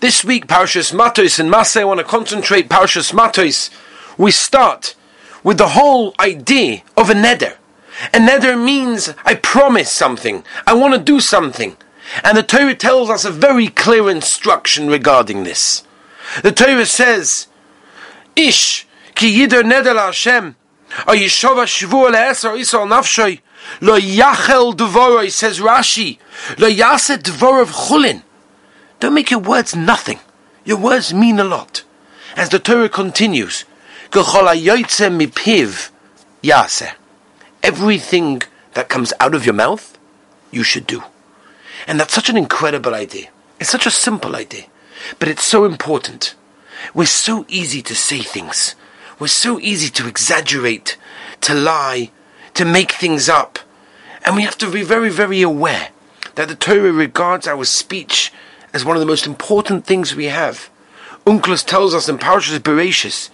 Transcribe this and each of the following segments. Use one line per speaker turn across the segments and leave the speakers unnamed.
This week, Parshas Matos and Massei, I want to concentrate Parshas Matos. We start with the whole idea of a neder. A neder means I promise something. I want to do something. And the Torah tells us a very clear instruction regarding this. The Torah says, Ish, ki yider neder Hashem, or yishova shvur le'eser isol nafshoy, lo yachel dvoroi, says Rashi, lo yaset dvor of chulin. Don't make your words nothing. Your words mean a lot. As the Torah continues. Everything that comes out of your mouth, you should do. And that's such an incredible idea. It's such a simple idea, but it's so important. We're so easy to say things. We're so easy to exaggerate, to lie, to make things up. And we have to be very, very aware that the Torah regards our speech as one of the most important things we have. Onkelos tells us in Parashas Bereshis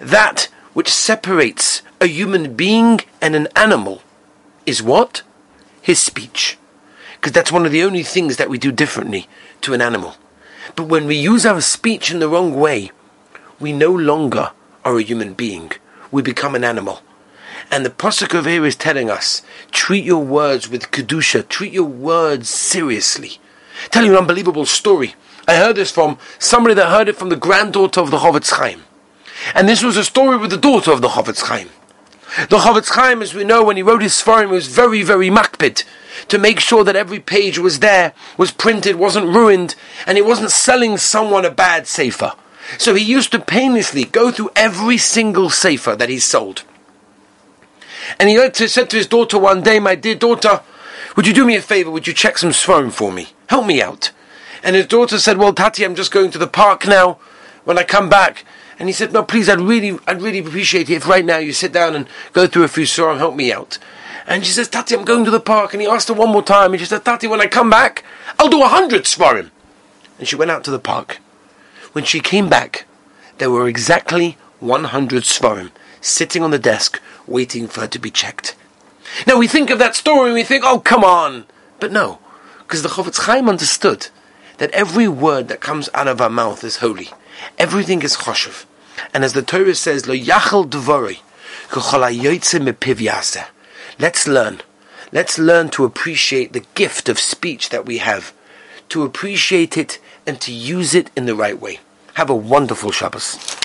that which separates a human being and an animal is what? His speech. Because that's one of the only things that we do differently to an animal. But when we use our speech in the wrong way, we no longer are a human being. We become an animal. And the Pasuk over here is telling us, treat your words with Kedusha, treat your words seriously. Tell you an unbelievable story. I heard this from somebody that heard it from the granddaughter of the Chofetz Chaim. And this was a story with the daughter of the Chofetz Chaim. The Chofetz Chaim, as we know, when he wrote his Sfarim, was very, very makpid to make sure that every page was there, was printed, wasn't ruined, and he wasn't selling someone a bad sefer. So he used to painlessly go through every single sefer that he sold. And he said to his daughter one day, My dear daughter, would you do me a favor? Would you check some Sfarim for me? Help me out. And his daughter said, Well, Tati, I'm just going to the park now. When I come back, and he said, No, please, I'd really, I'd really appreciate it if right now you sit down and go through a few surah help me out. And she says, Tati, I'm going to the park. And he asked her one more time, and she said, Tati, when I come back, I'll do a hundred sfarim. And she went out to the park. When she came back, there were exactly 100 sfarim sitting on the desk, waiting for her to be checked. Now we think of that story and we think, oh, come on. But no, because the Chofetz Chaim understood that every word that comes out of our mouth is holy. Everything is choshev. And as the Torah says, lo yachal Let's learn. Let's learn to appreciate the gift of speech that we have, to appreciate it and to use it in the right way. Have a wonderful Shabbos.